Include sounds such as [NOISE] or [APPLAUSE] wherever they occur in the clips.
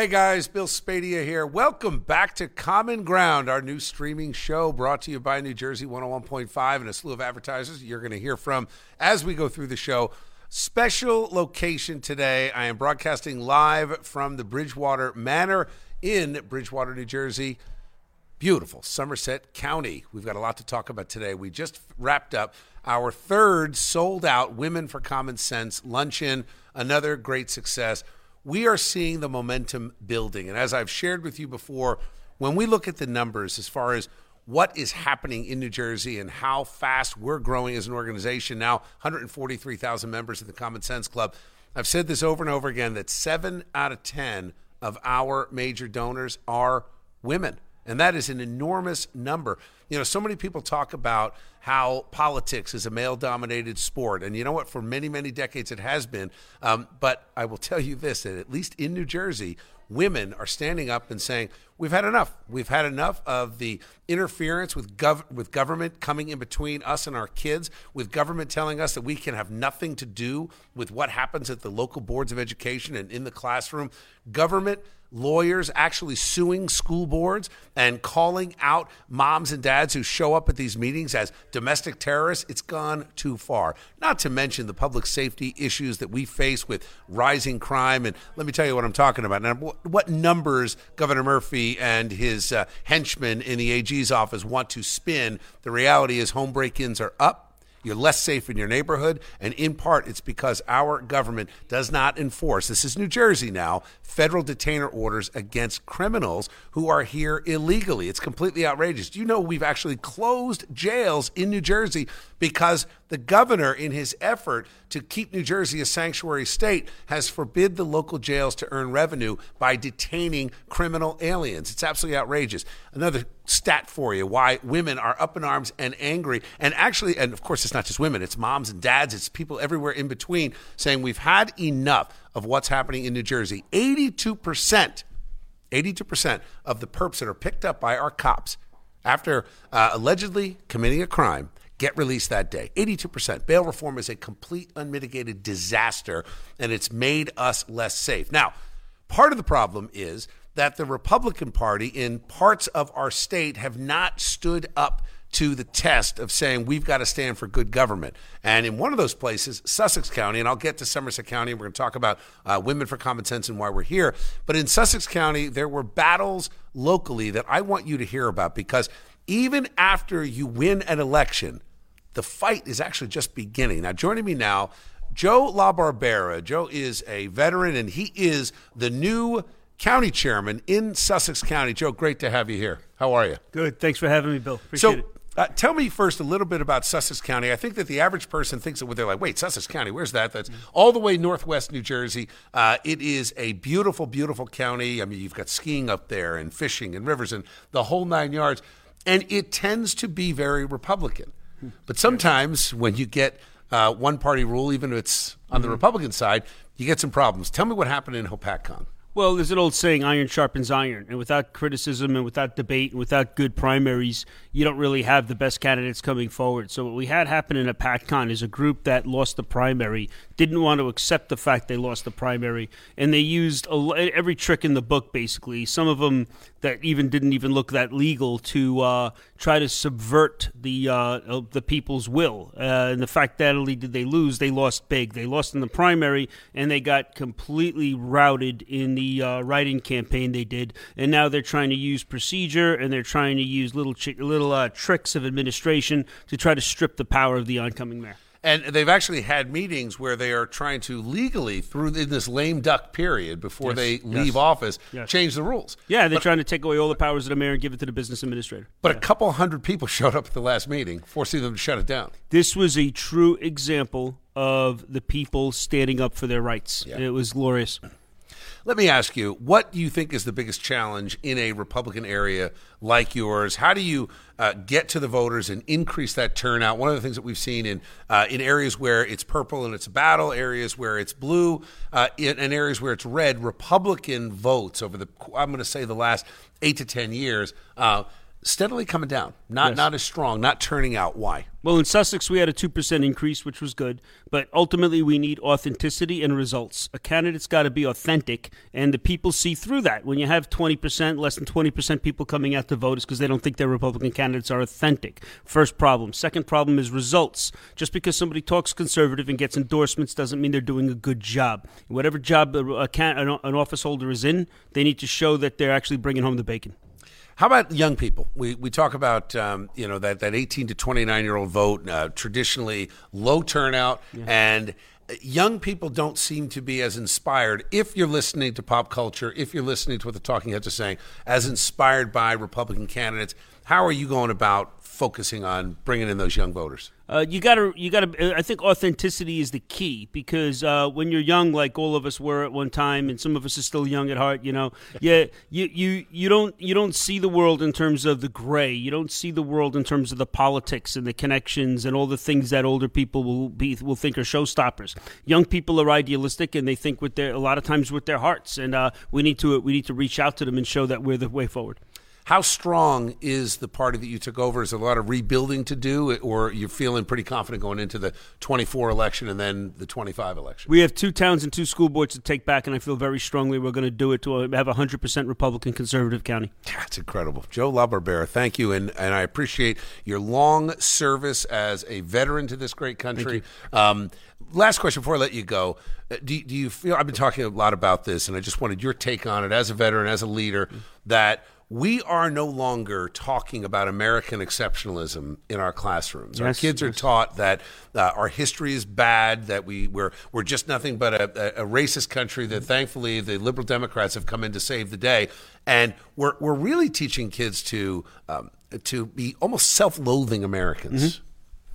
Hey guys, Bill Spadea here. Welcome back to Common Ground, our new streaming show brought to you by New Jersey 101.5 and a slew of advertisers you're going to hear from as we go through the show. Special location today. I am broadcasting live from the Bridgewater Manor in Bridgewater, New Jersey. Beautiful Somerset County. We've got a lot to talk about today. We just wrapped up our third sold out Women for Common Sense luncheon, another great success we are seeing the momentum building. And as I've shared with you before, when we look at the numbers as far as what is happening in New Jersey and how fast we're growing as an organization, now 143,000 members in the Common Sense Club, I've said this over and over again that seven out of 10 of our major donors are women. And that is an enormous number. You know, so many people talk about how politics is a male dominated sport. And you know what? For many, many decades it has been. Um, but I will tell you this that at least in New Jersey, women are standing up and saying, We've had enough. We've had enough of the interference with, gov- with government coming in between us and our kids, with government telling us that we can have nothing to do with what happens at the local boards of education and in the classroom. Government lawyers actually suing school boards and calling out moms and dads who show up at these meetings as domestic terrorists, it's gone too far. Not to mention the public safety issues that we face with rising crime. And let me tell you what I'm talking about. Now, what numbers Governor Murphy and his uh, henchmen in the AG's office want to spin, the reality is home break ins are up you're less safe in your neighborhood. And in part, it's because our government does not enforce, this is New Jersey now, federal detainer orders against criminals who are here illegally. It's completely outrageous. Do you know we've actually closed jails in New Jersey because the governor, in his effort to keep New Jersey a sanctuary state, has forbid the local jails to earn revenue by detaining criminal aliens. It's absolutely outrageous. Another stat for you why women are up in arms and angry. And actually, and of course, it's not just women, it's moms and dads, it's people everywhere in between saying we've had enough of what's happening in New Jersey. 82%, 82% of the perps that are picked up by our cops after uh, allegedly committing a crime get released that day. 82%. Bail reform is a complete unmitigated disaster, and it's made us less safe. Now, part of the problem is that the Republican Party in parts of our state have not stood up to the test of saying we've got to stand for good government. And in one of those places, Sussex County, and I'll get to Somerset County, and we're going to talk about uh, Women for Common Sense and why we're here. But in Sussex County, there were battles locally that I want you to hear about because even after you win an election, the fight is actually just beginning. Now, joining me now, Joe LaBarbera. Joe is a veteran, and he is the new county chairman in Sussex County. Joe, great to have you here. How are you? Good. Thanks for having me, Bill. Appreciate so, it. Uh, tell me first a little bit about Sussex County. I think that the average person thinks that they're like, wait, Sussex County, where's that? That's all the way northwest New Jersey. Uh, it is a beautiful, beautiful county. I mean, you've got skiing up there and fishing and rivers and the whole nine yards. And it tends to be very Republican. But sometimes when you get uh, one party rule, even if it's on the mm-hmm. Republican side, you get some problems. Tell me what happened in Hopatcong. Well, there's an old saying, iron sharpens iron. And without criticism and without debate and without good primaries, you don't really have the best candidates coming forward. So, what we had happen in Hopatcong is a group that lost the primary, didn't want to accept the fact they lost the primary, and they used a, every trick in the book, basically. Some of them that even didn't even look that legal to uh, try to subvert the uh, the people's will. Uh, and the fact that only did they lose, they lost big. They lost in the primary, and they got completely routed in the uh, writing campaign they did. And now they're trying to use procedure and they're trying to use little little uh, tricks of administration to try to strip the power of the oncoming mayor. And they've actually had meetings where they are trying to legally, through in this lame duck period before yes, they leave yes, office, yes. change the rules. Yeah, they're but, trying to take away all the powers of the mayor and give it to the business administrator. But yeah. a couple hundred people [LAUGHS] showed up at the last meeting, forcing them to shut it down. This was a true example of the people standing up for their rights. Yeah. It was glorious. Let me ask you, what do you think is the biggest challenge in a Republican area like yours? How do you uh, get to the voters and increase that turnout? One of the things that we've seen in uh, in areas where it's purple and it's a battle, areas where it's blue, uh, in, and areas where it's red, Republican votes over the I'm going to say the last eight to ten years uh, steadily coming down, not Yes. not as strong, not turning out. Why? Well, in Sussex, we had a 2% increase, which was good. But ultimately, we need authenticity and results. A candidate's got to be authentic, and the people see through that. When you have 20%, less than 20% people coming out to vote, is because they don't think their Republican candidates are authentic. First problem. Second problem is results. Just because somebody talks conservative and gets endorsements doesn't mean they're doing a good job. Whatever job a, a can, an, an office holder is in, they need to show that they're actually bringing home the bacon. How about young people? We, we talk about um, you know that, that 18 to 29 year old vote, uh, traditionally low turnout, and young people don't seem to be as inspired. If you're listening to pop culture, if you're listening to what the talking heads are saying, as inspired by Republican candidates, how are you going about focusing on bringing in those young voters? Uh, you gotta, you gotta. I think authenticity is the key because uh, when you're young, like all of us were at one time, and some of us are still young at heart, you know, [LAUGHS] yeah, you, you, you don't, you don't see the world in terms of the gray. You don't see the world in terms of the politics and the connections and all the things that older people will be will think are showstoppers. Young people are idealistic and they think with their a lot of times with their hearts, and uh, we need to we need to reach out to them and show that we're the way forward. How strong is the party that you took over? Is there a lot of rebuilding to do, or you're feeling pretty confident going into the 24 election and then the 25 election? We have two towns and two school boards to take back, and I feel very strongly we're going to do it to have a hundred percent Republican conservative county. That's incredible. Joe LaBarbera, thank you. And, and I appreciate your long service as a veteran to this great country. Um, last question before I let you go. Uh, Do, do you feel, I've been talking a lot about this, and I just wanted your take on it as a veteran, as a leader, that we are no longer talking about American exceptionalism in our classrooms. our Yes, kids are taught that uh, our history is bad, that we, we're, we're just nothing but a, a, racist country, that thankfully the liberal Democrats have come in to save the day. And we're, we're really teaching kids to, um, to be almost self loathing Americans.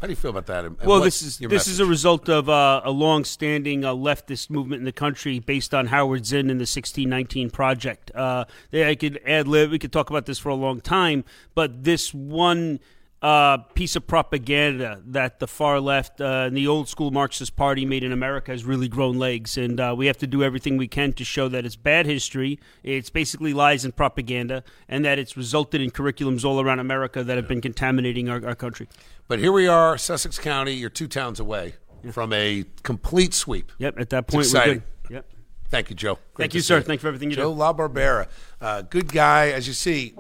How do you feel about that? and- Well, this is this is a result of uh, a long-standing uh, leftist movement in the country based on Howard Zinn and the 1619 Project. Uh, they- I could ad lib. We could talk about this for a long time, but this one uh, piece of propaganda that the far left uh, and the old school Marxist Party made in America has really grown legs, and uh, we have to do everything we can to show that it's bad history, it's basically lies and propaganda, and that it's resulted in curriculums all around America that have been contaminating our, our country. But here we are, Sussex County. You're two towns away from a complete sweep. Yep, at that point we're good. Yep. Thank you, Joe. Great Thank you, sir. Thank you for everything you Joe do. LaBarbera, uh, good guy. As you see,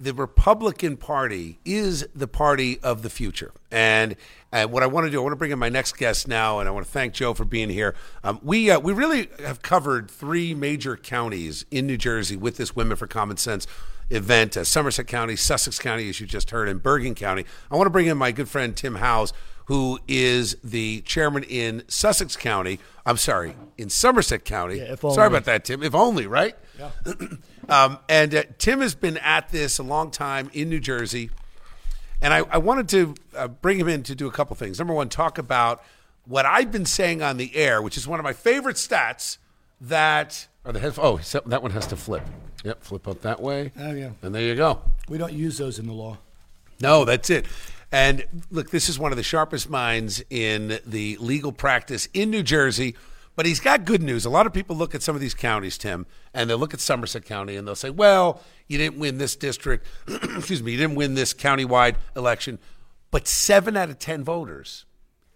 the Republican Party is the party of the future. And uh, what I want to do, I want to bring in my next guest now, and I want to thank Joe for being here. Um, we uh, we really have covered three major counties in New Jersey with this Women for Common Sense event: uh, Somerset County, Sussex County, as you just heard, and Bergen County. I want to bring in my good friend Tim Howes, who is the chairman in Sussex County. I'm sorry, in Somerset County. if Sorry about that, Tim. If only, right? Yeah. [CLEARS THROAT] um, and uh, Tim has been at this a long time in New Jersey. And I, I wanted to uh, bring him in to do a couple things. Number one, talk about what I've been saying on the air, which is one of my favorite stats. That are the head. Oh, that one has to flip. Yep, flip up that way. Oh, yeah. And there you go. We don't use those in the law. No, that's it. And look, this is one of the sharpest minds in the legal practice in New Jersey. But he's got good news. A lot of people look at some of these counties, Tim, and they'll look at Somerset County and they'll say, well, you didn't win this district. [CLEARS THROAT] Excuse me, you didn't win this countywide election. But seven out of 10 voters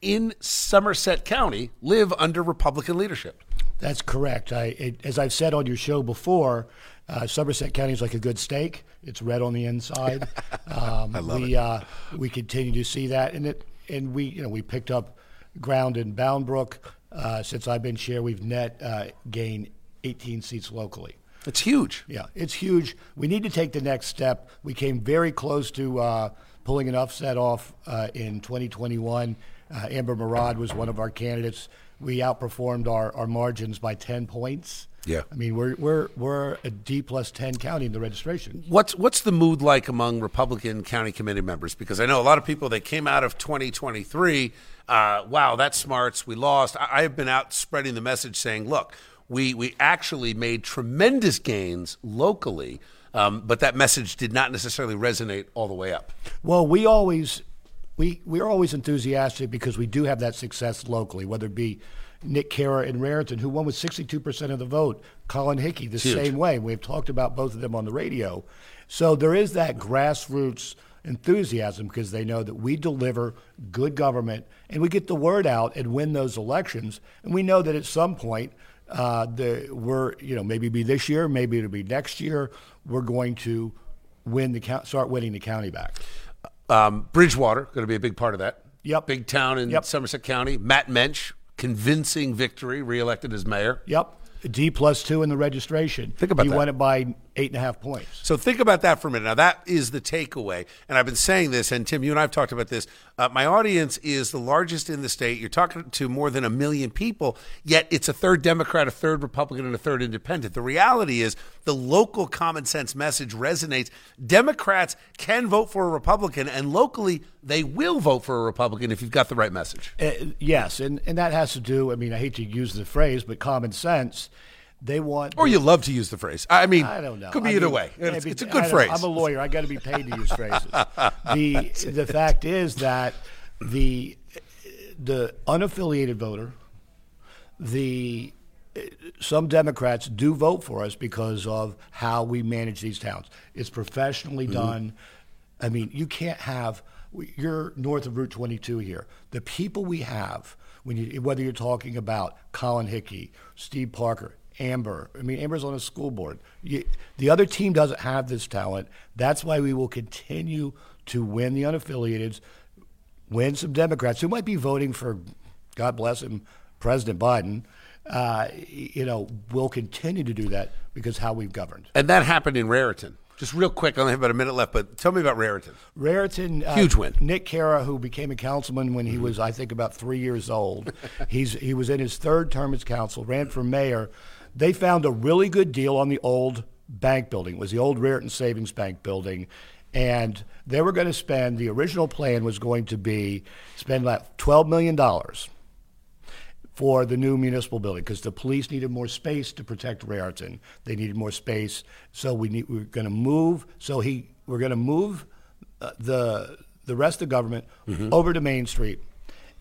in Somerset County live under Republican leadership. That's correct. I, it, as I've said on your show before, uh, Somerset County is like a good steak. It's red on the inside. [LAUGHS] Um, I love we, Uh, we continue to see that, and it and we you know we picked up ground in Bound Brook. Uh, since I've been chair, we've net uh, gained 18 seats locally. It's huge. Yeah, it's huge. We need to take the next step. We came very close to uh, pulling an upset off uh, in 2021. Uh, Amber Murad was one of our candidates. We outperformed our, our margins by 10 points. Yeah. I mean, we're, we're, we're a D plus 10 county in the registration. What's what's the mood like among Republican county committee members? Because I know a lot of people they came out of 2023. Uh, wow, that smarts. We lost. I, I have been out spreading the message saying, look, we we actually made tremendous gains locally, um, but that message did not necessarily resonate all the way up. Well, we always we we're always enthusiastic because we do have that success locally, whether it be Nick Kara in Raritan, who won with 62% of the vote, Colin Hickey the Huge. same way. We've talked about both of them on the radio. So there is that grassroots enthusiasm because they know that we deliver good government and we get the word out and win those elections. And we know that at some point, uh, the, we're, you know, maybe be this year, maybe it'll be next year, we're going to win the count, start winning the county back. Um, Bridgewater going to be a big part of that. Yep. Big town in Yep. Somerset County. Matt Moench, convincing victory, reelected as mayor. Yep. D plus two in the registration. Think about he that. won it by eight and a half points. So think about that for a minute. Now that is the takeaway, and I've been saying this, and Tim, you and I have talked about this. Uh, my audience is the largest in the state. You're talking to more than a million people, yet it's a third Democrat, a third Republican, and a third Independent. The reality is the local common sense message resonates. Democrats can vote for a Republican, and locally they will vote for a Republican if you've got the right message. Uh, yes, and, and that has to do, I mean, I hate to use the phrase, but common sense. They want. Or you love to use the phrase. I mean, I don't know. Could be I either mean, way. It's, maybe- it's a good phrase. I'm a lawyer. I got to be paid to use phrases. [LAUGHS] the The fact is that the the unaffiliated voter, the some Democrats do vote for us because of how we manage these towns. It's professionally Mm-hmm. done. I mean, you can't have. You're north of Route 22 here. The people we have, when you, whether you're talking about Colin Hickey, Steve Parker, Amber. I mean, Amber's on a school board. You, the other team doesn't have this talent. That's why we will continue to win the unaffiliateds, win some Democrats who might be voting for, God bless him, President Biden. Uh, you know, we'll continue to do that because how we've governed. and that happened in Raritan. Just real quick, I only have about a minute left, but tell me about Raritan. Raritan, uh, Huge win. Nick Cara, who became a councilman when he was, I think, about three years old. He's he was in his third term as council, ran for mayor. They found a really good deal on the old bank building. It was the old Raritan Savings Bank building, and they were going to spend. The original plan was going to be spend about twelve million dollars for the new municipal building because the police needed more space to protect Raritan. They needed more space, so we need, we are going to move. So he we're going to move uh, the the rest of the government over to Main Street,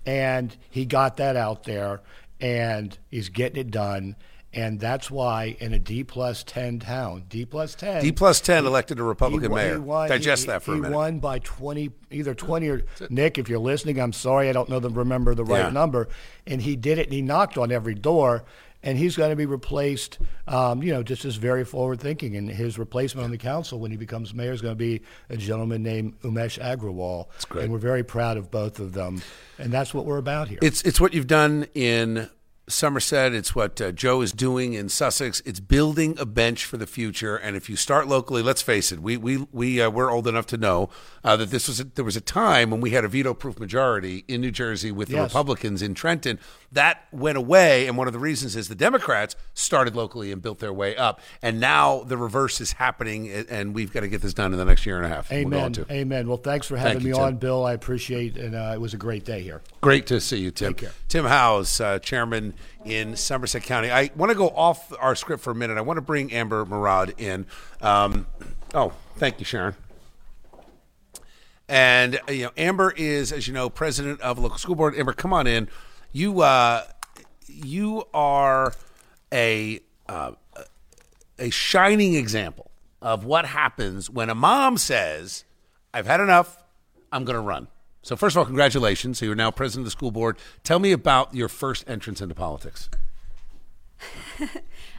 and he got that out there, and he's getting it done. And that's why in a D plus ten town, D plus ten, D plus 10 elected a Republican he mayor. he won- Digest he- that for he a minute. He won by 20, either 20 or Nick, if you're listening, I'm sorry, I don't know the remember the right Yeah. number. And he did it, and he knocked on every door. And he's going to be replaced, um, you know, just as very forward thinking. And his replacement on the council when he becomes mayor is going to be a gentleman named Umesh Agrawal. That's great. And we're very proud of both of them. And that's what we're about here. It's it's what you've done in Somerset. It's what uh, Joe is doing in Sussex. It's building a bench for the future. And if you start locally, let's face it, we we we uh, we're old enough to know uh, that this was a, there was a time when we had a veto-proof majority in New Jersey with the Yes. Republicans in Trenton. That went away, and one of the reasons is the Democrats started locally and built their way up. And now the reverse is happening, and- we've got to get this done in the next year and a half. We'll Amen. Amen. Well, thanks for having you, me on, Bill. I appreciate it. And uh, it was a great day here. Great to see you, Tim. Tim Howes, uh, chairman in Somerset County. I want to go off our script for a minute. I want to bring Amber Murad in. Um, oh, thank you, Sharon. And you know, Amber is, as you know, president of local school board. Amber, come on in. You uh, you are a uh, a shining example of what happens when a mom says, "I've had enough. I'm going to run." So, first of all, congratulations. So, you're now president of the school board. Tell me about your first entrance into politics. [LAUGHS]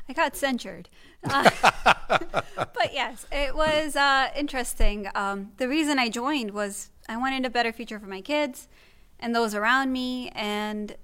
I got censured. Uh, [LAUGHS] but yes, it was uh, interesting. Um, the reason I joined was I wanted a better future for my kids and those around me. And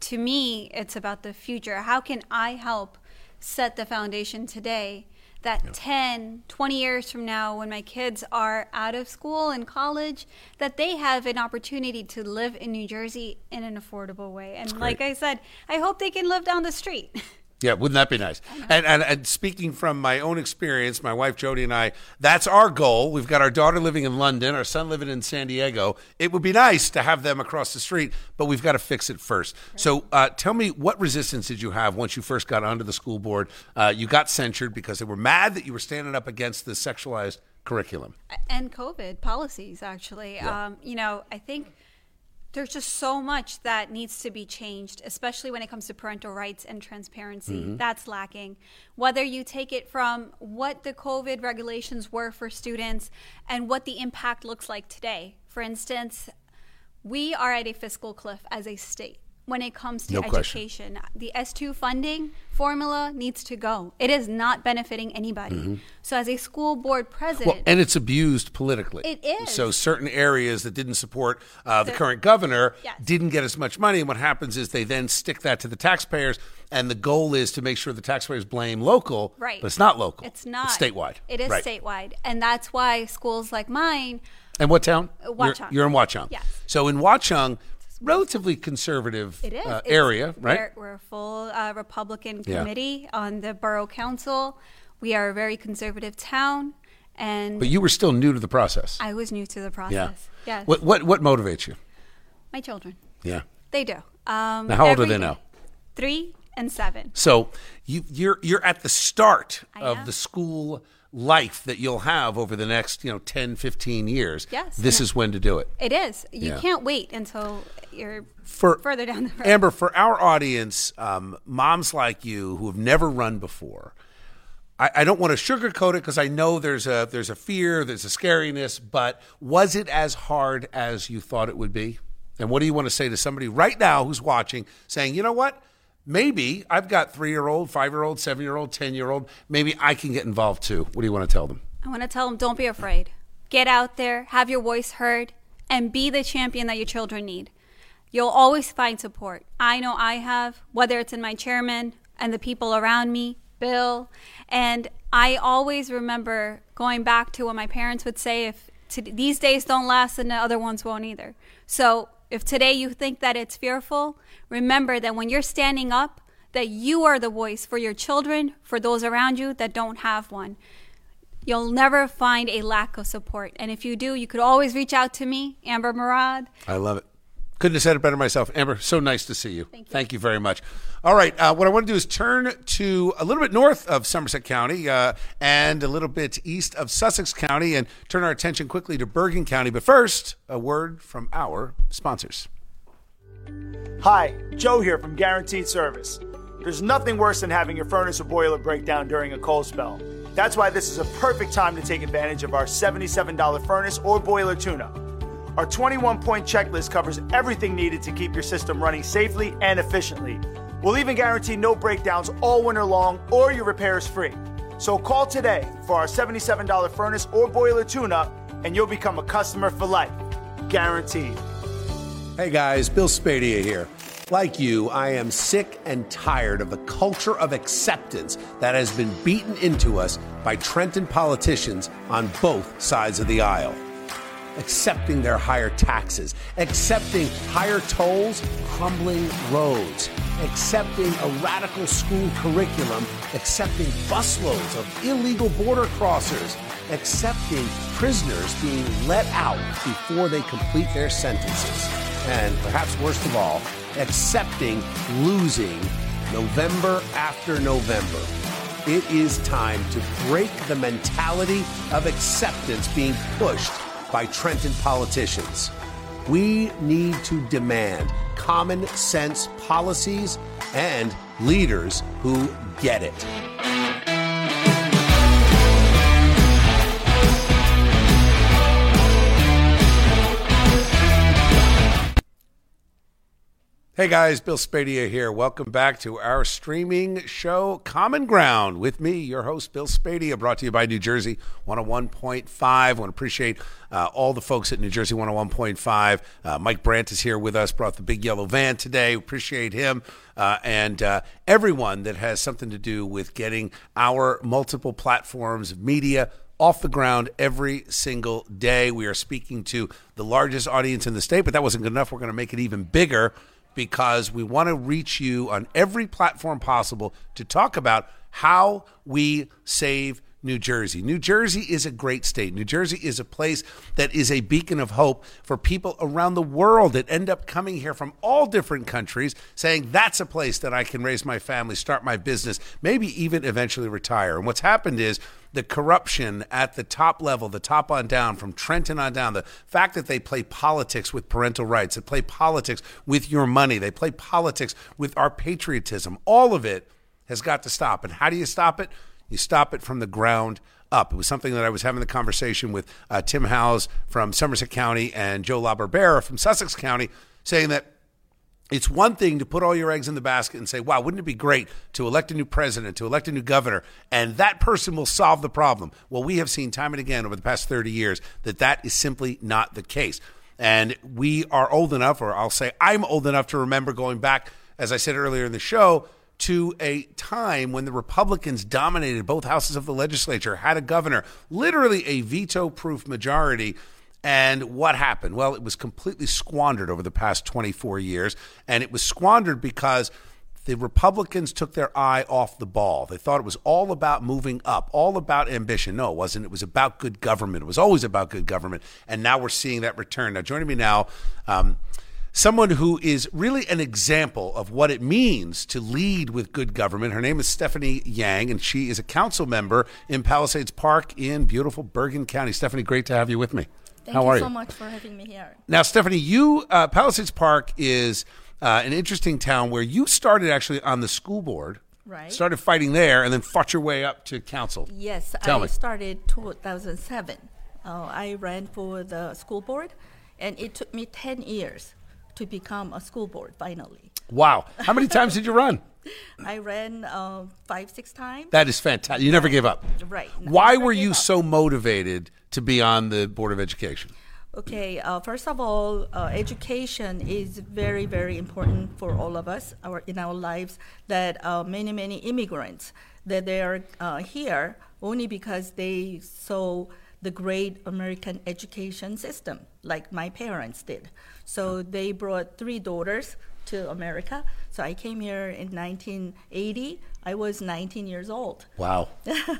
to me, it's about the future. How can I help set the foundation today that 10, 20 years from now, when my kids are out of school and college, that they have an opportunity to live in New Jersey in an affordable way? And like I said, I hope they can live down the street. [LAUGHS] Yeah, wouldn't that be nice? And, and and speaking from my own experience, my wife Jody and I, that's our goal. We've got our daughter living in London, our son living in San Diego. It would be nice to have them across the street, but we've got to fix it first. So, uh, tell me, what resistance did you have once you first got onto the school board? Uh, you got censured because they were mad that you were standing up against the sexualized curriculum. and COVID policies, actually. Um, you know, I think there's just so much that needs to be changed, especially when it comes to parental rights and transparency. Mm-hmm. That's lacking. Whether you take it from what the COVID regulations were for students and what the impact looks like today. For instance, we are at a fiscal cliff as a state when it comes to No question. education. The S2 funding formula needs to go. It is not benefiting anybody. So, as a school board president, Mm-hmm. Well, and it's abused politically. It is. So certain areas that didn't support uh, the, current governor Yes. didn't get as much money. And what happens is they then stick that to the taxpayers, and the goal is to make sure the taxpayers blame local. Right. But it's not local. It's not. It's statewide. It is Right. statewide. And that's why schools like mine, And what town? Uh, Watchung. You're, you're in Watchung. Yes. So in Watchung, relatively conservative it is. uh, area, right? We're, we're a full uh, Republican Yeah. committee on the borough council. We are a very conservative town. And But you were still new to the process. I was new to the process. yeah. Yes. What, what what motivates you? My children. Yeah. They do. Um, Now, how old are they now? Three and seven. So you, you're you're at the start of the school life that you'll have over the next you know 10, 15 years. Yes. This is when to do it. It is. You Yeah. can't wait until you're For further down the road. Amber, for our audience, um, moms like you who have never run before, I, I don't want to sugarcoat it because I know there's a there's a fear, there's a scariness, but was it as hard as you thought it would be? And what do you want to say to somebody right now who's watching, saying, you know what? Maybe I've got three year old, five year old, seven year old, ten year old. Maybe I can get involved too. What do you want to tell them? I want to tell them don't be afraid. Get out there, have your voice heard, and be the champion that your children need. You'll always find support. I know I have, whether it's in my chairman and the people around me, Bill. And I always remember going back to what my parents would say if to, these days don't last, then the other ones won't either. So if today you think that it's fearful, remember that when you're standing up, that you are the voice for your children, for those around you that don't have one you'll never find a lack of support. And if you do, you could always reach out to me, Amber Murad. I love it. Couldn't have said it better myself. Amber, so nice to see you. Thank you. very much. All right. Uh, what I want to do is turn to a little bit north of Somerset County uh, and a little bit east of Sussex County and turn our attention quickly to Bergen County. But first, a word from our sponsors. Hi, Joe here from Guaranteed Service. There's nothing worse than having your furnace or boiler break down during a cold spell. That's why this is a perfect time to take advantage of our $77 furnace or boiler tune up. Our 21 point checklist covers everything needed to keep your system running safely and efficiently. We'll even guarantee no breakdowns all winter long or your repairs free. So call today for our $77 furnace or boiler tune up and you'll become a customer for life. Guaranteed. Hey guys, Bill Spadea here. Like you, I am sick and tired of the culture of acceptance that has been beaten into us by Trenton politicians on both sides of the aisle. Accepting their higher taxes, accepting higher tolls, crumbling roads, accepting a radical school curriculum, accepting busloads of illegal border crossers, accepting prisoners being let out before they complete their sentences, and perhaps worst of all, accepting losing November after November. It is time to break the mentality of acceptance being pushed by Trenton politicians. We need to demand common sense policies and leaders who get it. Hey guys, Bill Spadea here. Welcome back to our streaming show, Common Ground, with me, your host, Bill Spadea, brought to you by New Jersey 101.5. I want to appreciate uh, all the folks at New Jersey 101.5. Uh, Mike Brandt is here with us, brought the big yellow van today. Appreciate him. Uh, and uh, everyone that has something to do with getting our multiple platforms of media off the ground every single day. We are speaking to the largest audience in the state, but that wasn't good enough. We're going to make it even bigger because we want to reach you on every platform possible to talk about how we save New Jersey. New Jersey is a great state. New Jersey is a place that is a beacon of hope for people around the world that end up coming here from all different countries saying, that's a place that I can raise my family, start my business, maybe even eventually retire. And what's happened is the corruption at the top level, the top on down, from Trenton on down, the fact that they play politics with parental rights, they play politics with your money, they play politics with our patriotism, all of it has got to stop. And how do you stop it? You stop it from the ground up. It was something that I was having the conversation with uh, Tim Howes from Somerset County and Joe LaBarbera from Sussex County, saying that it's one thing to put all your eggs in the basket and say, wow, wouldn't it be great to elect a new president, to elect a new governor, and that person will solve the problem? Well, we have seen time and again over the past 30 years that that is simply not the case. And we are old enough, or I'll say I'm old enough to remember going back, as I said earlier in the show, to a time when the Republicans dominated both houses of the legislature, had a governor, literally a veto proof majority and what happened? Well, it was completely squandered over the past 24 years. And it was squandered because the Republicans took their eye off the ball. They thought it was all about moving up, all about ambition. No, it wasn't. It was about good government. It was always about good government. And now we're seeing that return. Now, joining me now, um, someone who is really an example of what it means to lead with good government. Her name is Stephanie Yang, and she is a council member in Palisades Park in beautiful Bergen County. Stephanie, great to have you with me. Thank How you are so you? much for having me here. Now, Stephanie, you uh, Palisades Park is uh, an interesting town where you started actually on the school board. Right. Started fighting there, and then fought your way up to council. Yes, Tell I me. started 2007. Uh, I ran for the school board, and it took me 10 years to become a school board finally. Wow. How many times did you run? I ran uh, five, six times. That is fantastic. You never gave up. Right. Why were you up. so motivated to be on the Board of Education? Okay, uh, first of all, uh, education is very, very important for all of us our, in our lives. That uh, many, many immigrants that they are uh, here only because they saw the great American education system, like my parents did. So they brought three daughters to America. So I came here in 1980. I was 19 years old Wow.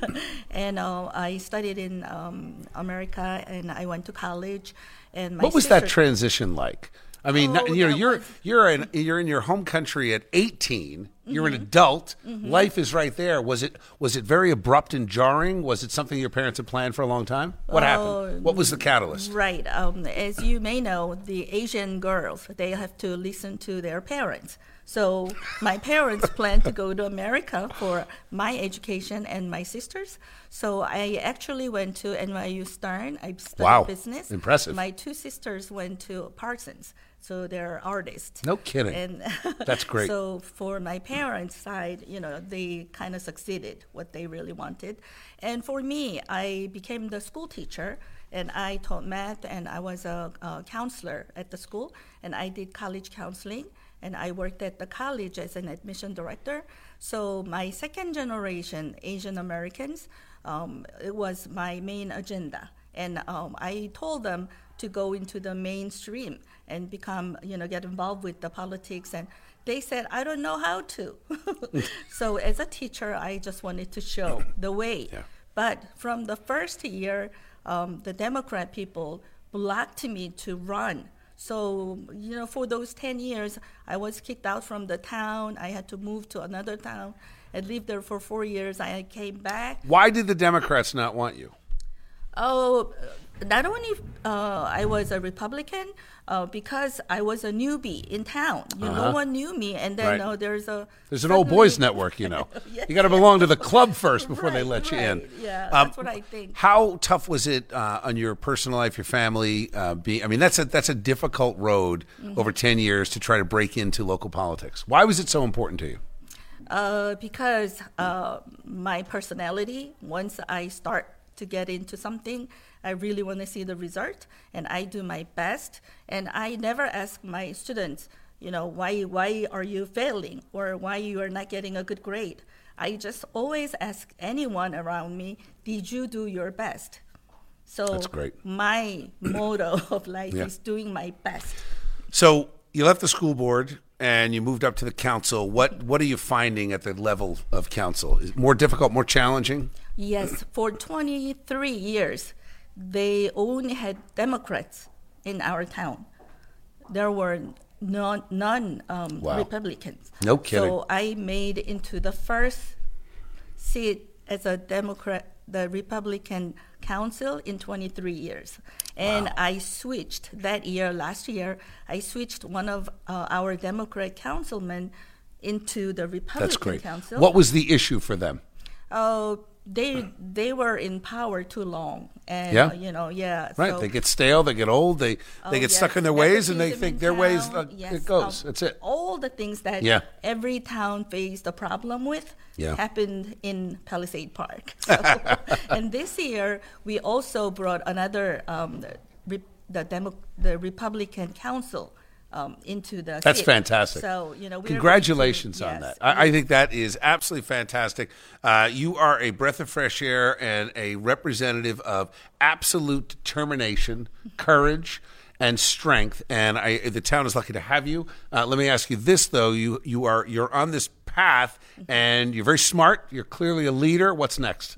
[LAUGHS] and uh, I studied in um, America, and I went to college. And my What was that transition like? I mean, Oh, you know, you're was- you're in you're in your home country at 18. You're an Mm-hmm. adult. Life is right there. Was it was it very abrupt and jarring? Was it something your parents had planned for a long time? What Oh, happened? What was the catalyst? Right. Um, as you may know, the Asian girls they have to listen to their parents. So my parents planned to go to America for my education and my sisters. So I actually went to NYU Stern. I studied Wow. business. Impressive. My two sisters went to Parsons. So they're artists. No kidding. And [LAUGHS] That's great. So for my parents' side, you know, they kind of succeeded what they really wanted. And for me, I became the school teacher and I taught math and I was a, a counselor at the school and I did college counseling and I worked at the college as an admission director. So my second generation Asian Americans, um, it was my main agenda. And um, I told them to go into the mainstream and become, you know, get involved with the politics. And they said, I don't know how to. [LAUGHS] so as a teacher, I just wanted to show [CLEARS THROAT] the way. Yeah. But from the first year, um, the Democrat people blocked me to run. So, you know, for those 10 years, I was kicked out from the town. I had to move to another town. I lived there for four years. I came back. Why did the Democrats not want you? Oh, not only uh, I was a Republican, uh, because I was a newbie in town. You Uh-huh. no one knew me, and then Right. uh, there's a There's an old boys network, you know. [LAUGHS] Yeah. You got to belong to the club first [LAUGHS] before they Right, let you in. Yeah, Um, that's what I think. How tough was it uh, on your personal life, your family? Uh, being, I mean, that's a that's a difficult road Mm-hmm. over ten years to try to break into local politics. Why was it so important to you? Uh, because uh, my personality, once I start to get into something, I really want to see the result, and I do my best. And I never ask my students, you know, why why are you failing or why you are not getting a good grade. I just always ask anyone around me, did you do your best? So That's great. my [COUGHS] motto of life Yeah. is doing my best. So you left the school board and you moved up to the council. What what are you finding at the level of council? Is it more difficult, more challenging? Yes, for 23 years, they only had Democrats in our town. There were none, none um, Wow. Republicans. No kidding. So I made into the first seat as a Democrat the Republican Council in 23 years. And I switched that year, last year, I switched one of uh, our Democrat councilmen into the Republican Council. That's great. Council. What was the issue for them? Oh, they they were in power too long, and Yeah. you know, yeah. Right, so- they get stale, they get old, they Oh, they get stuck in their Never ways, and they think in their ways town. uh, Yes, it goes. um, That's it. All the things that Yeah. every town faced a problem with Yeah. happened in Palisade Park. [LAUGHS] So, [LAUGHS] and this year we also brought another um, the, the Demo- the Republican Council. Um, into the That's seat. fantastic. So you know, Congratulations on yes, that. I, I think that is absolutely fantastic. Uh, you are a breath of fresh air and a representative of absolute determination, courage, and strength. And I, the town is lucky to have you. Uh, let me ask you this though: you you are you're on this path, and you're very smart. You're clearly a leader. What's next?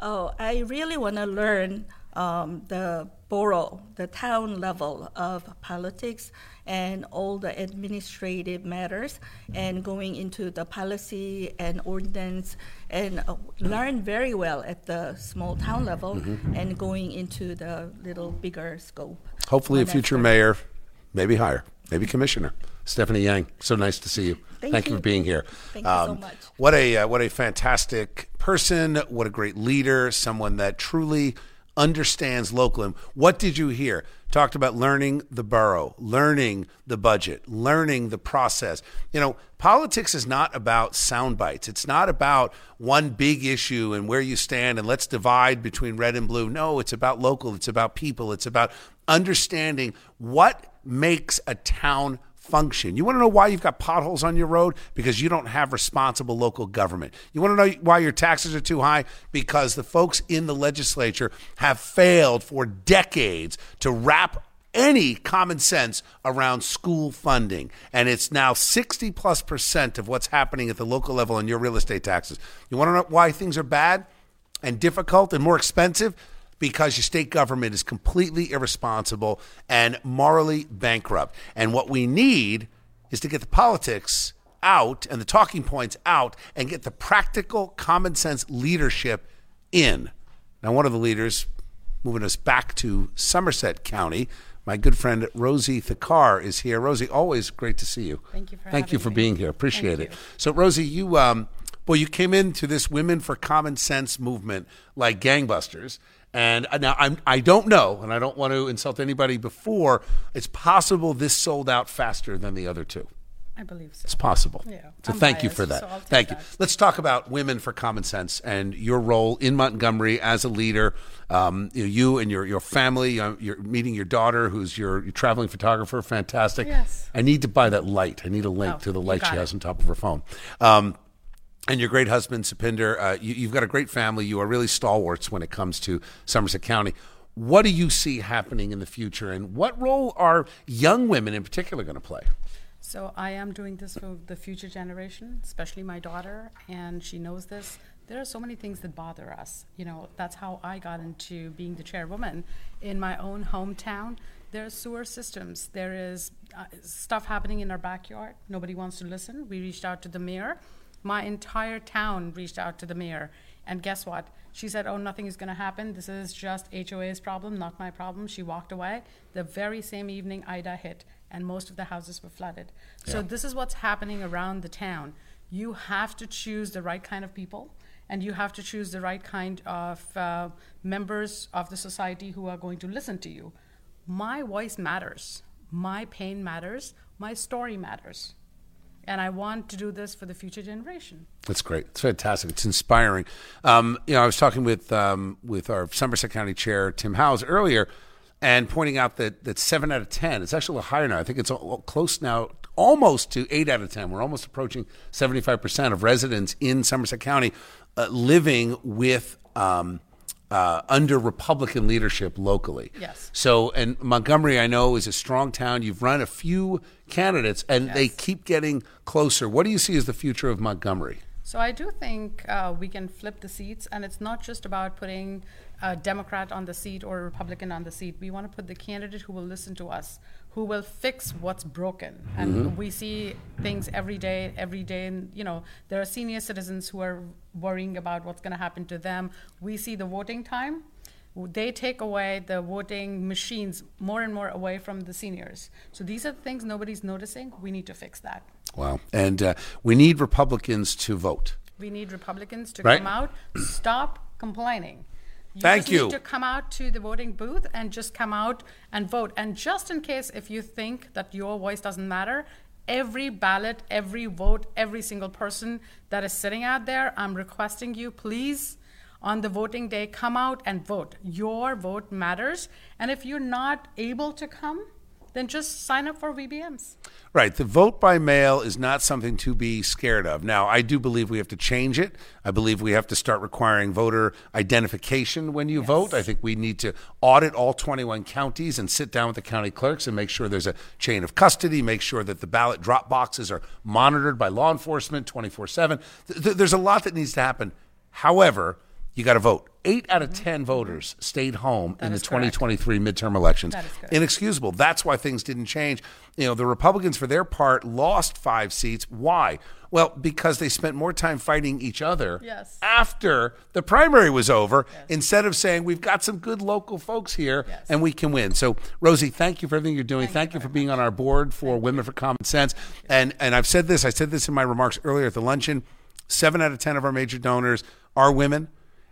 Oh, I really want to learn um, the borough, the town level of politics and all the administrative matters, and going into the policy and ordinance, and uh, learn very well at the small town level, Mm-hmm. and going into the little bigger scope. Hopefully, a future start. mayor, maybe higher, maybe commissioner. Stephanie Yang, so nice to see you. Thank you you. for being here. Thank you so much. What a uh, what a fantastic person! What a great leader! Someone that truly understands local. And what did you hear? Talked about learning the borough, learning the budget, learning the process. You know, politics is not about sound bites. It's not about one big issue and where you stand and let's divide between red and blue. No, it's about local. It's about people. It's about understanding what makes a town function. You want to know why you've got potholes on your road? Because you don't have responsible local government. You want to know why your taxes are too high? Because the folks in the legislature have failed for decades to wrap any common sense around school funding. And it's now 60 plus percent of what's happening at the local level in your real estate taxes. You want to know why things are bad and difficult and more expensive? Because your state government is completely irresponsible and morally bankrupt. And what we need is to get the politics out and the talking points out and get the practical, common sense leadership in. Now, one of the leaders, moving us back to Somerset County, my good friend Rosie Thakar is here. Rosie, always great to see you. Thank you for Thank you for me. being here. Appreciate Thank it. you. So, Rosie, you um, boy, you came into this Women for Common Sense movement like gangbusters. And uh, now I'm, I don't know, and I don't want to insult anybody before. It's possible this sold out faster than the other two. I believe so. It's possible. Yeah, So I'm thank you for that. so thank you. Let's talk about Women for Common Sense and your role in Montgomery as a leader. Um, you, and your your family. Uh, you're meeting your daughter, who's your, your traveling photographer. Fantastic. Yes. I need to buy that light. I need a link Oh, to the light she got has on top of her phone. Um, and your great husband, Sapinder, uh, you, you've got a great family. You are really stalwarts when it comes to Somerset County. What do you see happening in the future, and what role are young women in particular going to play? So I am doing this for the future generation, especially my daughter, and she knows this. There are so many things that bother us. You know, that's how I got into being the chairwoman in my own hometown. There are sewer systems. There is uh, stuff happening in our backyard. Nobody wants to listen. We reached out to the mayor. My entire town reached out to the mayor. And guess what? She said, Oh, nothing is going to happen. This is just HOA's problem, not my problem. She walked away. The very same evening, Ida hit, and most of the houses were flooded. So, this is what's happening around the town. You have to choose the right kind of people, and you have to choose the right kind of uh, members of the society who are going to listen to you. My voice matters, my pain matters, my story matters. And I want to do this for the future generation. That's great. It's fantastic. It's inspiring. Um, you know, I was talking with um, with our Somerset County Chair Tim Howes earlier, and pointing out that that seven out of ten. It's actually a little higher now. I think it's close now, almost to eight out of ten. We're almost approaching seventy five percent of residents in Somerset County uh, living with. Um, uh, under Republican leadership locally. Yes. So, and Montgomery, I know, is a strong town. You've run a few candidates, and they keep getting closer. What do you see as the future of Montgomery? So I do think uh, we can flip the seats, and it's not just about putting a Democrat on the seat or a Republican on the seat. We want to put the candidate who will listen to us, who will fix what's broken. And Mm-hmm. we see things every day, every day. And, you know, there are senior citizens who are worrying about what's going to happen to them. We see the voting time. They take away the voting machines more and more away from the seniors. So these are the things nobody's noticing. We need to fix that. Wow. And uh, we need Republicans to vote. We need Republicans to Right. come out, stop complaining. You Thank just you. Need to come out to the voting booth and just come out and vote. And just in case, if you think that your voice doesn't matter, every ballot, every vote, every single person that is sitting out there, I'm requesting you, please, on the voting day, come out and vote. Your vote matters. And if you're not able to come, then just sign up for VBMs. Right. The vote by mail is not something to be scared of. Now, I do believe we have to change it. I believe we have to start requiring voter identification when you vote. I think we need to audit all 21 counties and sit down with the county clerks and make sure there's a chain of custody, make sure that the ballot drop boxes are monitored by law enforcement 24 7. There's a lot that needs to happen. However, you got to vote. Eight out of 10 mm-hmm. voters stayed home in the is correct. 2023 midterm elections. That is correct. Inexcusable. That's why things didn't change. You know, the Republicans, for their part, lost five seats. Why? Well, because they spent more time fighting each other Yes. after the primary was over instead of saying, we've got some good local folks here Yes. and we can win. So, Rosie, thank you for everything you're doing. Thank, you for being on our board for Women for Common Sense. And, and I've said this, I said this in my remarks earlier at the luncheon. Seven out of 10 of our major donors are women.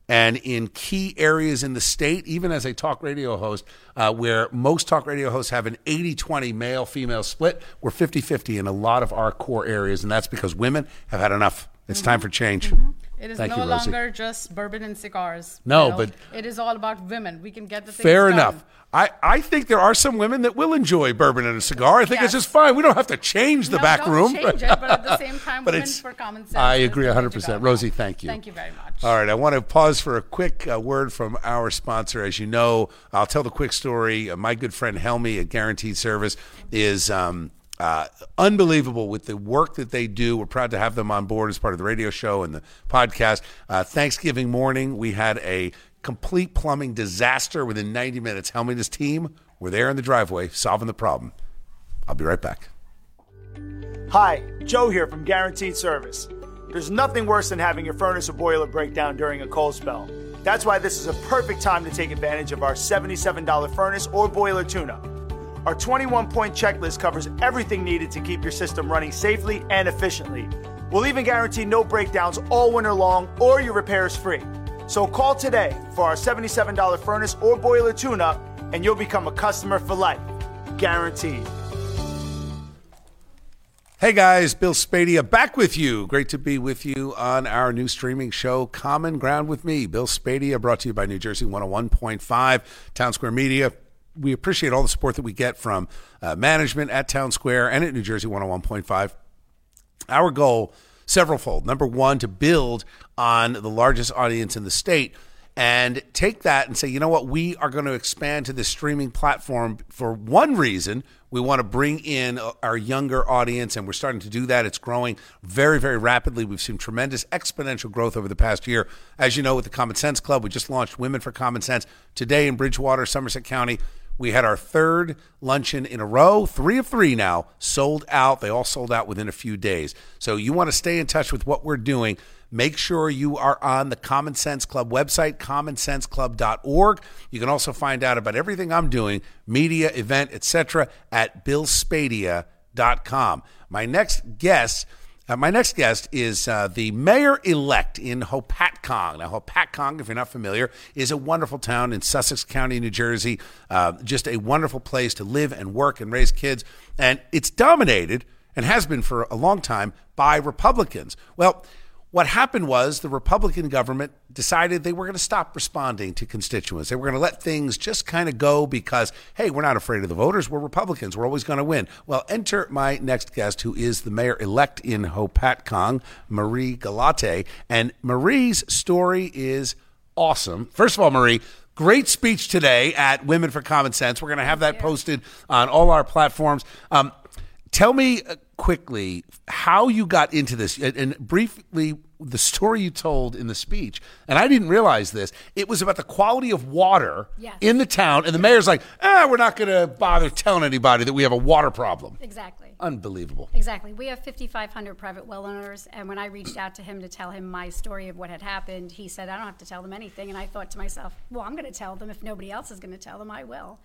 And in key areas in the state, even as a talk radio host, uh, where most talk radio hosts have an 80 20 male female split, we're 50 50 in a lot of our core areas. And that's because women have had enough. It's time for change. It is Thank no you, longer just bourbon and cigars. No, you know? but- it is all about women. We can get the things Fair done. enough. I, I think there are some women that will enjoy bourbon and a cigar. I think it's Yes. just fine. We don't have to change the No, back don't room. change it, but at the same [LAUGHS] time, But women it's- for common sense. I agree the way to 100%. Rosie, thank you. Thank you very much. All right, I want to pause for a quick uh, word from our sponsor. As you know, I'll tell the quick story. Uh, my good friend Helmy at Guaranteed Service is um, uh, unbelievable with the work that they do. We're proud to have them on board as part of the radio show and the podcast. Uh, Thanksgiving morning, we had a complete plumbing disaster within 90 minutes. Helmy and his team were there in the driveway solving the problem. I'll be right back. Hi, Joe here from Guaranteed Service. There's nothing worse than having your furnace or boiler break down during a cold spell. That's why this is a perfect time to take advantage of our $77 furnace or boiler tune up. Our 21 point checklist covers everything needed to keep your system running safely and efficiently. We'll even guarantee no breakdowns all winter long or your repairs free. So call today for our $77 furnace or boiler tune up and you'll become a customer for life. Guaranteed. Hey guys, Bill Spadea back with you. Great to be with you on our new streaming show, Common Ground with me, Bill Spadea, brought to you by New Jersey 101.5, Town Square Media. We appreciate all the support that we get from uh, management at Town Square and at New Jersey 101.5. Our goal, severalfold. Number one, to build on the largest audience in the state and take that and say, you know what, we are going to expand to this streaming platform for one reason. We want to bring in our younger audience, and we're starting to do that. It's growing very, very rapidly. We've seen tremendous exponential growth over the past year. As you know, with the Common Sense Club, we just launched Women for Common Sense today in Bridgewater, Somerset County. We had our third luncheon in a row, three of three now, sold out. They all sold out within a few days. So you want to stay in touch with what we're doing. Make sure you are on the Common Sense Club website, commonsenseclub.org. You can also find out about everything I'm doing, media, event, etc., at billspadea.com. My next guest uh, my next guest is uh, the mayor elect in Hopatcong. Now, Hopatcong, if you're not familiar, is a wonderful town in Sussex County, New Jersey. Uh, just a wonderful place to live and work and raise kids. And it's dominated, and has been for a long time, by Republicans. Well, what happened was the Republican government decided they were going to stop responding to constituents. They were going to let things just kind of go because, hey, we're not afraid of the voters. We're Republicans. We're always going to win. Well, enter my next guest, who is the mayor elect in Hopatcong, Marie Galate. And Marie's story is awesome. First of all, Marie, great speech today at Women for Common Sense. We're going to have that posted on all our platforms. Um, tell me uh, quickly how you got into this and, briefly the story you told in the speech, and I didn't realize this. It was about the quality of water Yes. in the town, and the mayor's like, "Ah, we're not going to bother telling anybody that we have a water problem." Exactly. Unbelievable. Exactly. We have 5,500 private well owners, and when I reached out to him to tell him my story of what had happened, he said, I don't have to tell them anything. And I thought to myself, well, I'm going to tell them. If nobody else is going to tell them, I will.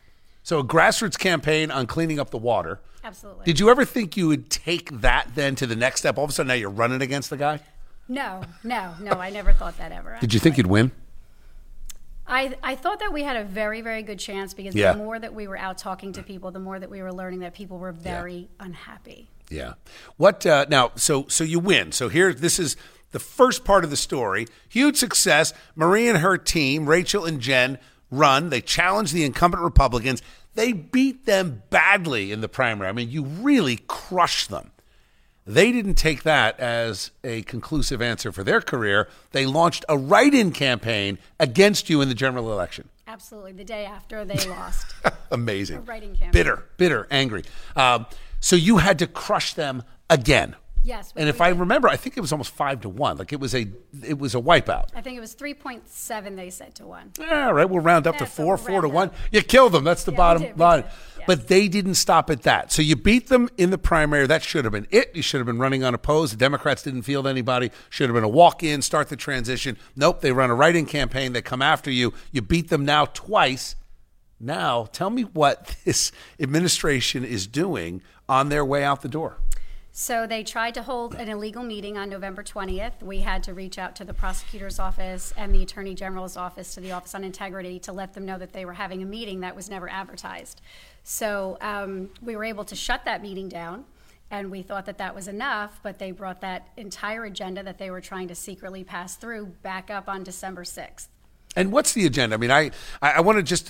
So a grassroots campaign on cleaning up the water. Absolutely. Did you ever think you would take that then to the next step? All of a sudden, now you're running against the guy. No, no, no. I never thought that ever. Did you think you'd win? I, I thought that we had a very, very good chance because Yeah. the more that we were out talking to people, the more that we were learning that people were very unhappy. Yeah. What uh, now? So so you win. So here, this is the first part of the story. Huge success. Marie and her team, Rachel and Jen, run. They challenge the incumbent Republicans. They beat them badly in the primary. I mean, you really crushed them. They didn't take that as a conclusive answer for their career. They launched a write-in campaign against you in the general election. Absolutely. The day after they [LAUGHS] lost. [LAUGHS] Amazing. A write-in campaign. Bitter, bitter, angry. Um, so you had to crush them again. Yes, And if I remember, I think it was almost five to one. Like it was a, it was a wipeout. I think it was 3.7 they said to one. All right, we'll round up to Yeah, so four, we'll four to round one. You killed them. That's the Yeah, bottom line. yes. But they didn't stop at that. So you beat them in the primary. That should have been it. You should have been running unopposed. The Democrats didn't field anybody. Should have been a walk in, start the transition. Nope, they run a write in campaign. They come after you. You beat them now twice. Now, tell me what [LAUGHS] this administration is doing on their way out the door. So they tried to hold an illegal meeting on November 20th. We had to reach out to the prosecutor's office and the attorney general's office to the Office on Integrity to let them know that they were having a meeting that was never advertised. So um, we were able to shut that meeting down. And we thought that that was enough, but they brought that entire agenda that they were trying to secretly pass through back up on December 6th. And what's the agenda? I mean, I, I, want to just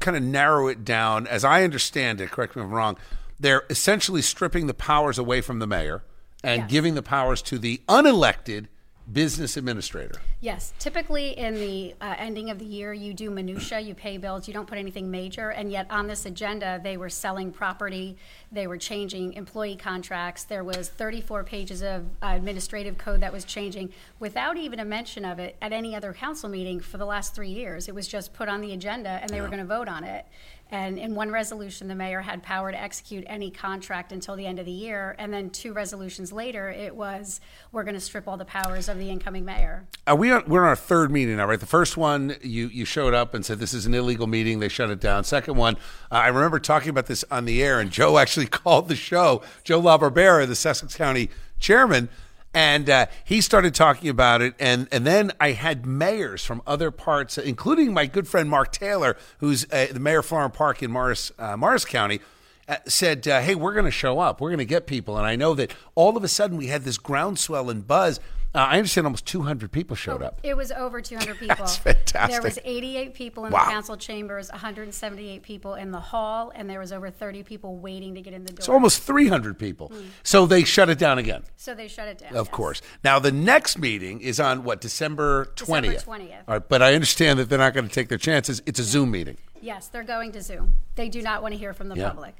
kind of narrow it down. As I understand it, correct me if I'm wrong, they're essentially stripping the powers away from the mayor and Yes. giving the powers to the unelected business administrator. Yes, typically in the uh, ending of the year, you do minutia, you pay bills, you don't put anything major, and yet on this agenda, they were selling property, they were changing employee contracts, there was 34 pages of uh, administrative code that was changing without even a mention of it at any other council meeting for the last three years. It was just put on the agenda, and they were going to vote on it. And in one resolution, the mayor had power to execute any contract until the end of the year. And then two resolutions later, it was, we're going to strip all the powers of the incoming mayor. Are we on, we're on our third meeting now, right? The first one, you, you showed up and said this is an illegal meeting. They shut it down. Second one, uh, I remember talking about this on the air, and Joe [LAUGHS] actually called the show. Joe LaBarbera, the Sussex County chairman, and uh, he started talking about it. And, and then I had mayors from other parts, including my good friend Mark Taylor, who's uh, the mayor of Florham Park in Morris, uh, Morris County uh, said, uh, "Hey, we're going to show up. We're going to get people." And I know that all of a sudden we had this groundswell and buzz. Uh, I understand almost 200 people showed up. It was over 200 [LAUGHS] people. That's fantastic. There was 88 people in Wow. the council chambers, 178 people in the hall, and there was over 30 people waiting to get in the door. So almost 300 people. So they shut it down again. So they shut it down. Of yes. course. Now the next meeting is on what December 20th. December 20th. All right, but I understand that they're not going to take their chances. It's a Zoom meeting. Yes, they're going to Zoom. They do not want to hear from the Yeah. public.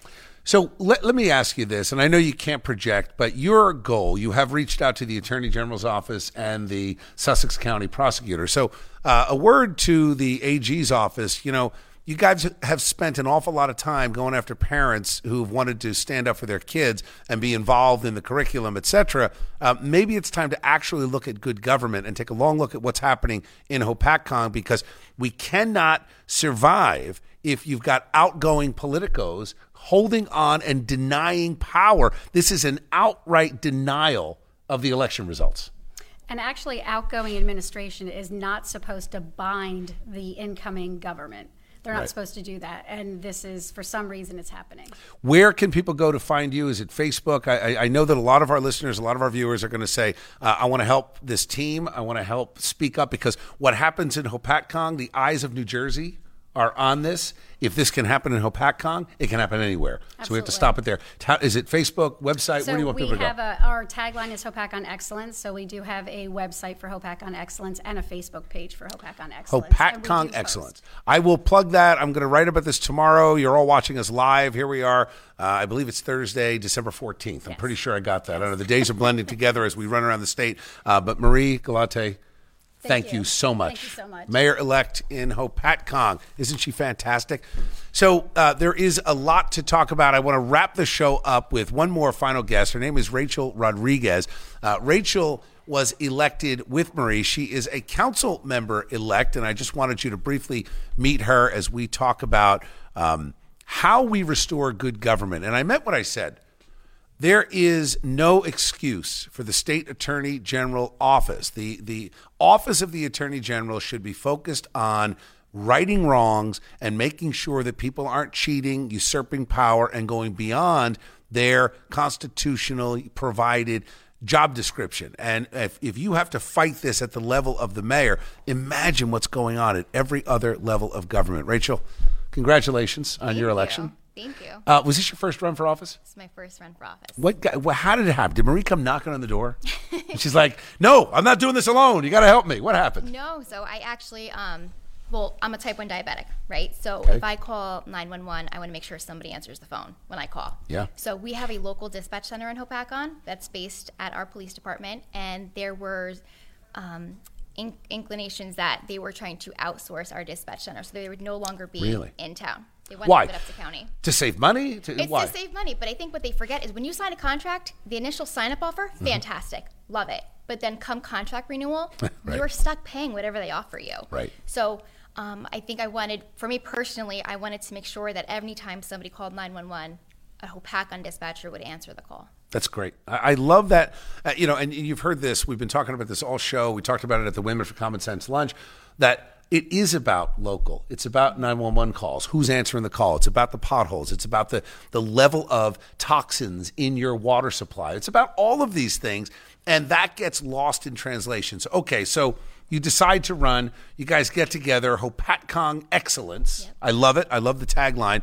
So let, let me ask you this, and I know you can't project, but your goal, you have reached out to the Attorney General's office and the Sussex County prosecutor. So uh, a word to the AG's office, you know, you guys have spent an awful lot of time going after parents who've wanted to stand up for their kids and be involved in the curriculum, et cetera. Uh, maybe it's time to actually look at good government and take a long look at what's happening in Hopatcong because we cannot survive if you've got outgoing politicos holding on and denying power. This is an outright denial of the election results. And actually, outgoing administration is not supposed to bind the incoming government. They're not Right. supposed to do that. And this is, for some reason, it's happening. Where can people go to find you? Is it Facebook? I, I- I know that a lot of our listeners, a lot of our viewers are going to say, uh, I want to help this team. I want to help speak up because what happens in Hopatcong, the eyes of New Jersey are on this. If this can happen in Hopatcong, it can happen anywhere. So we have to stop it there. Ta- Is it Facebook, website? So Where do you want people to go? We have a, our tagline is Hopatcong Excellence. So we do have a website for Hopatcong Excellence and a Facebook page for Hopatcong Excellence. and we do Hopatcong post. Excellence. I will plug that. I'm going to write about this tomorrow. You're all watching us live. Here we are. Uh, I believe it's Thursday, December 14th. I'm pretty sure I got that. I know the days are blending together as we run around the state. Uh, but Marie Galate, thank, you. you. so much. Thank you so much. Mayor elect in Hopatcong. Isn't she fantastic? So uh, there is a lot to talk about. I want to wrap the show up with one more final guest. Her name is Rachel Rodriguez. Uh, Rachel was elected with Marie. She is a council member elect, and I just wanted you to briefly meet her as we talk about um, how we restore good government. And I meant what I said. There is no excuse for the state attorney general office. The the office of the attorney general should be focused on righting wrongs and making sure that people aren't cheating, usurping power and going beyond their constitutionally provided job description. And if, if you have to fight this at the level of the mayor, imagine what's going on at every other level of government. Rachel, congratulations on your you. Thank you. Uh, was this your first run for office? It's my first run for office. What? guy- wha- How did it happen? Did Marie come knocking on the door? She's like, "No, I'm not doing this alone. You got to help me." What happened? No, so I actually, um, well, I'm a type 1 diabetic, right? So Okay. if I call 911, I want to make sure somebody answers the phone when I call. Yeah. So we have a local dispatch center in Hopatcong that's based at our police department, and there were um, in- inclinations that they were trying to outsource our dispatch center, so they would no longer be Really? in town. They wanted Why? to up to county. To save money? To, It's why? to save money, but I think what they forget is when you sign a contract, the initial sign up offer, Mm-hmm. fantastic, love it. But then come contract renewal, [LAUGHS] Right. you're stuck paying whatever they offer you. Right. So um, I think I wanted, for me personally, I wanted to make sure that every time somebody called 911, a Hopatcong dispatcher would answer the call. That's great. I, I love that. Uh, you know, and you've heard this. We've been talking about this all show. We talked about it at the Women for Common Sense lunch. That it is about local. It's about 911 calls. Who's answering the call? It's about the potholes. It's about the the level of toxins in your water supply. It's about all of these things, and that gets lost in translations. Okay, so. You decide to run. You guys get together. Hopatcong Excellence. I love it. I love the tagline.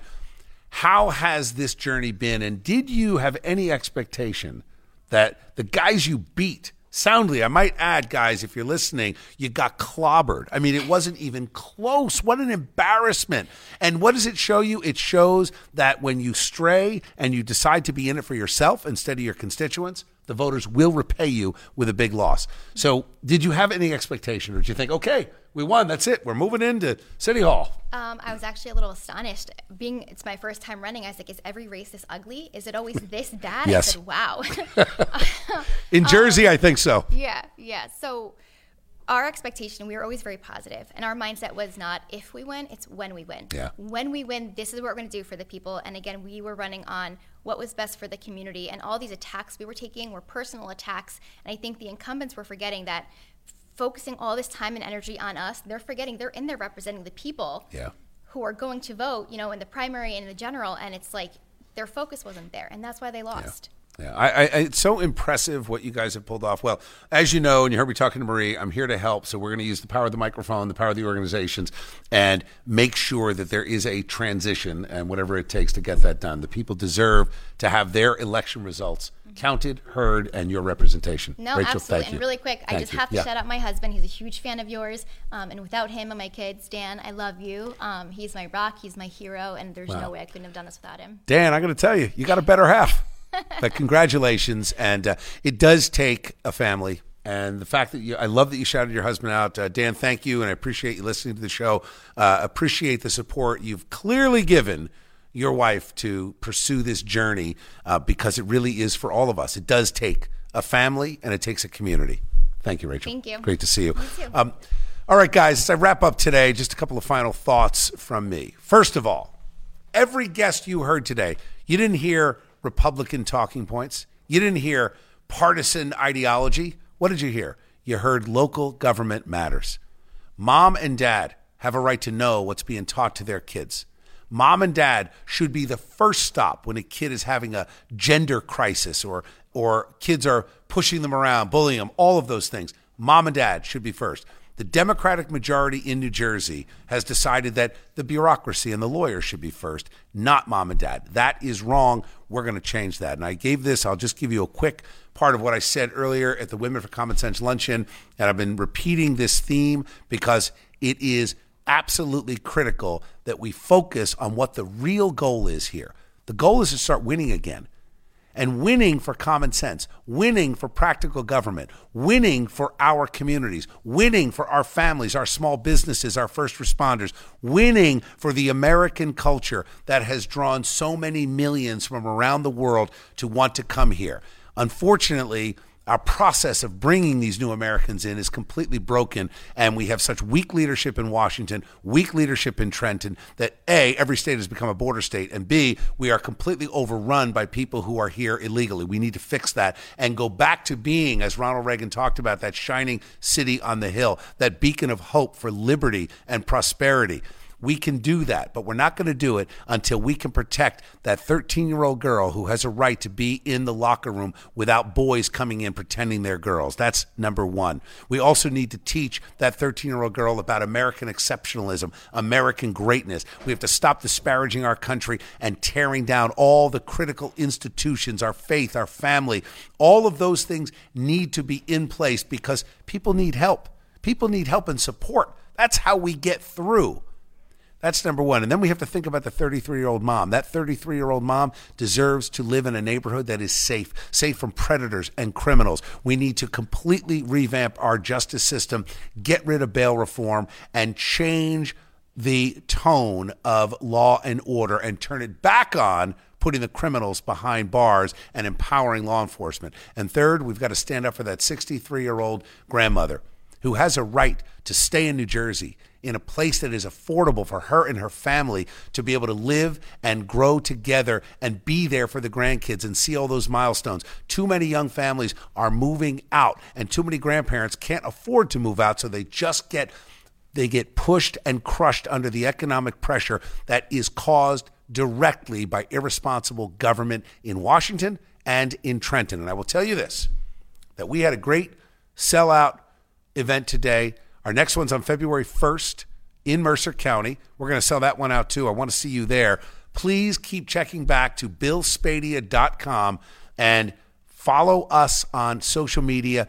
How has this journey been? And did you have any expectation that the guys you beat soundly, I might add, guys, if you're listening, you got clobbered? I mean, it wasn't even close. What an embarrassment. And what does it show you? It shows that when you stray and you decide to be in it for yourself instead of your constituents, the voters will repay you with a big loss. So, did you have any expectation, or did you think, okay, we won, that's it, we're moving into City Hall? Um, I was actually a little astonished. Being it's my first time running, I was like, "Is every race this ugly? Is it always this [LAUGHS] bad?" Yes. I said, "Wow." [LAUGHS] [LAUGHS] In Jersey, I think so. Yeah, yeah. So our expectation, we were always very positive, and our mindset was not if we win, it's when we win. Yeah. When we win, this is what we're going to do for the people. And again, we were running on what was best for the community, and all these attacks we were taking were personal attacks. And I think the incumbents were forgetting that. Focusing all this time and energy on us, they're forgetting they're in there representing the people Yeah. who are going to vote, you know, in the primary and in the general, and it's like their focus wasn't there, and that's why they lost. Yeah, I, I, it's so impressive what you guys have pulled off. Well, as you know, and you heard me talking to Marie, I'm here to help. So we're going to use the power of the microphone, the power of the organizations, and make sure that there is a transition and whatever it takes to get that done. The people deserve to have their election results counted, heard, and your representation. No, Rachel, absolutely. thank And really quick, I just you. have to Yeah. shout out my husband. He's a huge fan of yours. Um, and without him and my kids, Dan, I love you. Um, he's my rock. He's my hero. And there's Wow. no way I couldn't have done this without him. Dan, I got to tell you, you got a better half. [LAUGHS] but congratulations, and uh, it does take a family. And the fact that you, I love that you shouted your husband out, uh, Dan. Thank you, and I appreciate you listening to the show. Uh, appreciate the support you've clearly given your wife to pursue this journey uh, because it really is for all of us. It does take a family and it takes a community. Thank you, Rachel. Thank you. Great to see you. Um, all right, guys. As I wrap up today, just a couple of final thoughts from me. First of all, every guest you heard today, you didn't hear Republican talking points. You didn't hear partisan ideology. What did you hear? You heard local government matters. Mom and dad have a right to know what's being taught to their kids. Mom and dad should be the first stop when a kid is having a gender crisis or or kids are pushing them around, bullying them, all of those things. Mom and dad should be first. The Democratic majority in New Jersey has decided that the bureaucracy and the lawyers should be first, not mom and dad. That is wrong. We're going to change that. And I gave this, I'll just give you a quick part of what I said earlier at the Women for Common Sense luncheon. And I've been repeating this theme because it is absolutely critical that we focus on what the real goal is here. The goal is to start winning again and winning for common sense, winning for practical government, winning for our communities, winning for our families, our small businesses, our first responders, winning for the American culture that has drawn so many millions from around the world to want to come here. Unfortunately, our process of bringing these new Americans in is completely broken, and we have such weak leadership in Washington, weak leadership in Trenton, that A, every state has become a border state, and B, we are completely overrun by people who are here illegally. We need to fix that and go back to being, as Ronald Reagan talked about, that shining city on the hill, that beacon of hope for liberty and prosperity. We can do that, but we're not going to do it until we can protect that 13 year old girl who has a right to be in the locker room without boys coming in pretending they're girls. That's number one. We also need to teach that 13 year old girl about American exceptionalism, American greatness. We have to stop disparaging our country and tearing down all the critical institutions, our faith, our family. All of those things need to be in place because people need help. People need help and support. That's how we get through. That's number one. And then we have to think about the 33 year old mom. That 33 year old mom deserves to live in a neighborhood that is safe, safe from predators and criminals. We need to completely revamp our justice system, get rid of bail reform, and change the tone of law and order and turn it back on putting the criminals behind bars and empowering law enforcement. And third, we've got to stand up for that 63 year old grandmother who has a right to stay in New Jersey in a place that is affordable for her and her family to be able to live and grow together and be there for the grandkids and see all those milestones. Too many young families are moving out and too many grandparents can't afford to move out so they just get they get pushed and crushed under the economic pressure that is caused directly by irresponsible government in Washington and in Trenton. And I will tell you this that we had a great sellout event today our next one's on February 1st in Mercer County. We're going to sell that one out too. I want to see you there. Please keep checking back to billspadea.com and follow us on social media.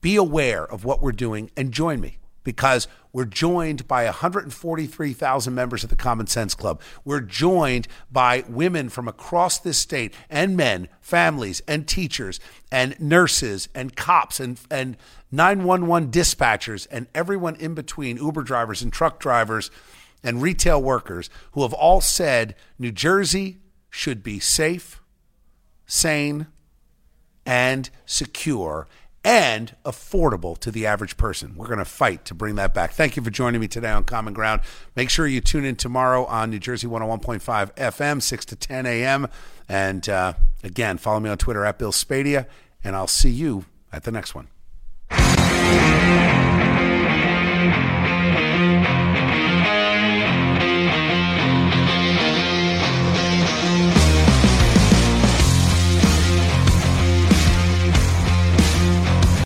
Be aware of what we're doing and join me because we're joined by 143,000 members of the Common Sense Club. We're joined by women from across this state and men, families and teachers and nurses and cops and, and 911 dispatchers and everyone in between, Uber drivers and truck drivers and retail workers who have all said New Jersey should be safe, sane, and secure and affordable to the average person. We're going to fight to bring that back. Thank you for joining me today on Common Ground. Make sure you tune in tomorrow on New Jersey 101.5 FM, 6 to 10 a.m. And uh, again, follow me on Twitter at Bill Spadea, and I'll see you at the next one.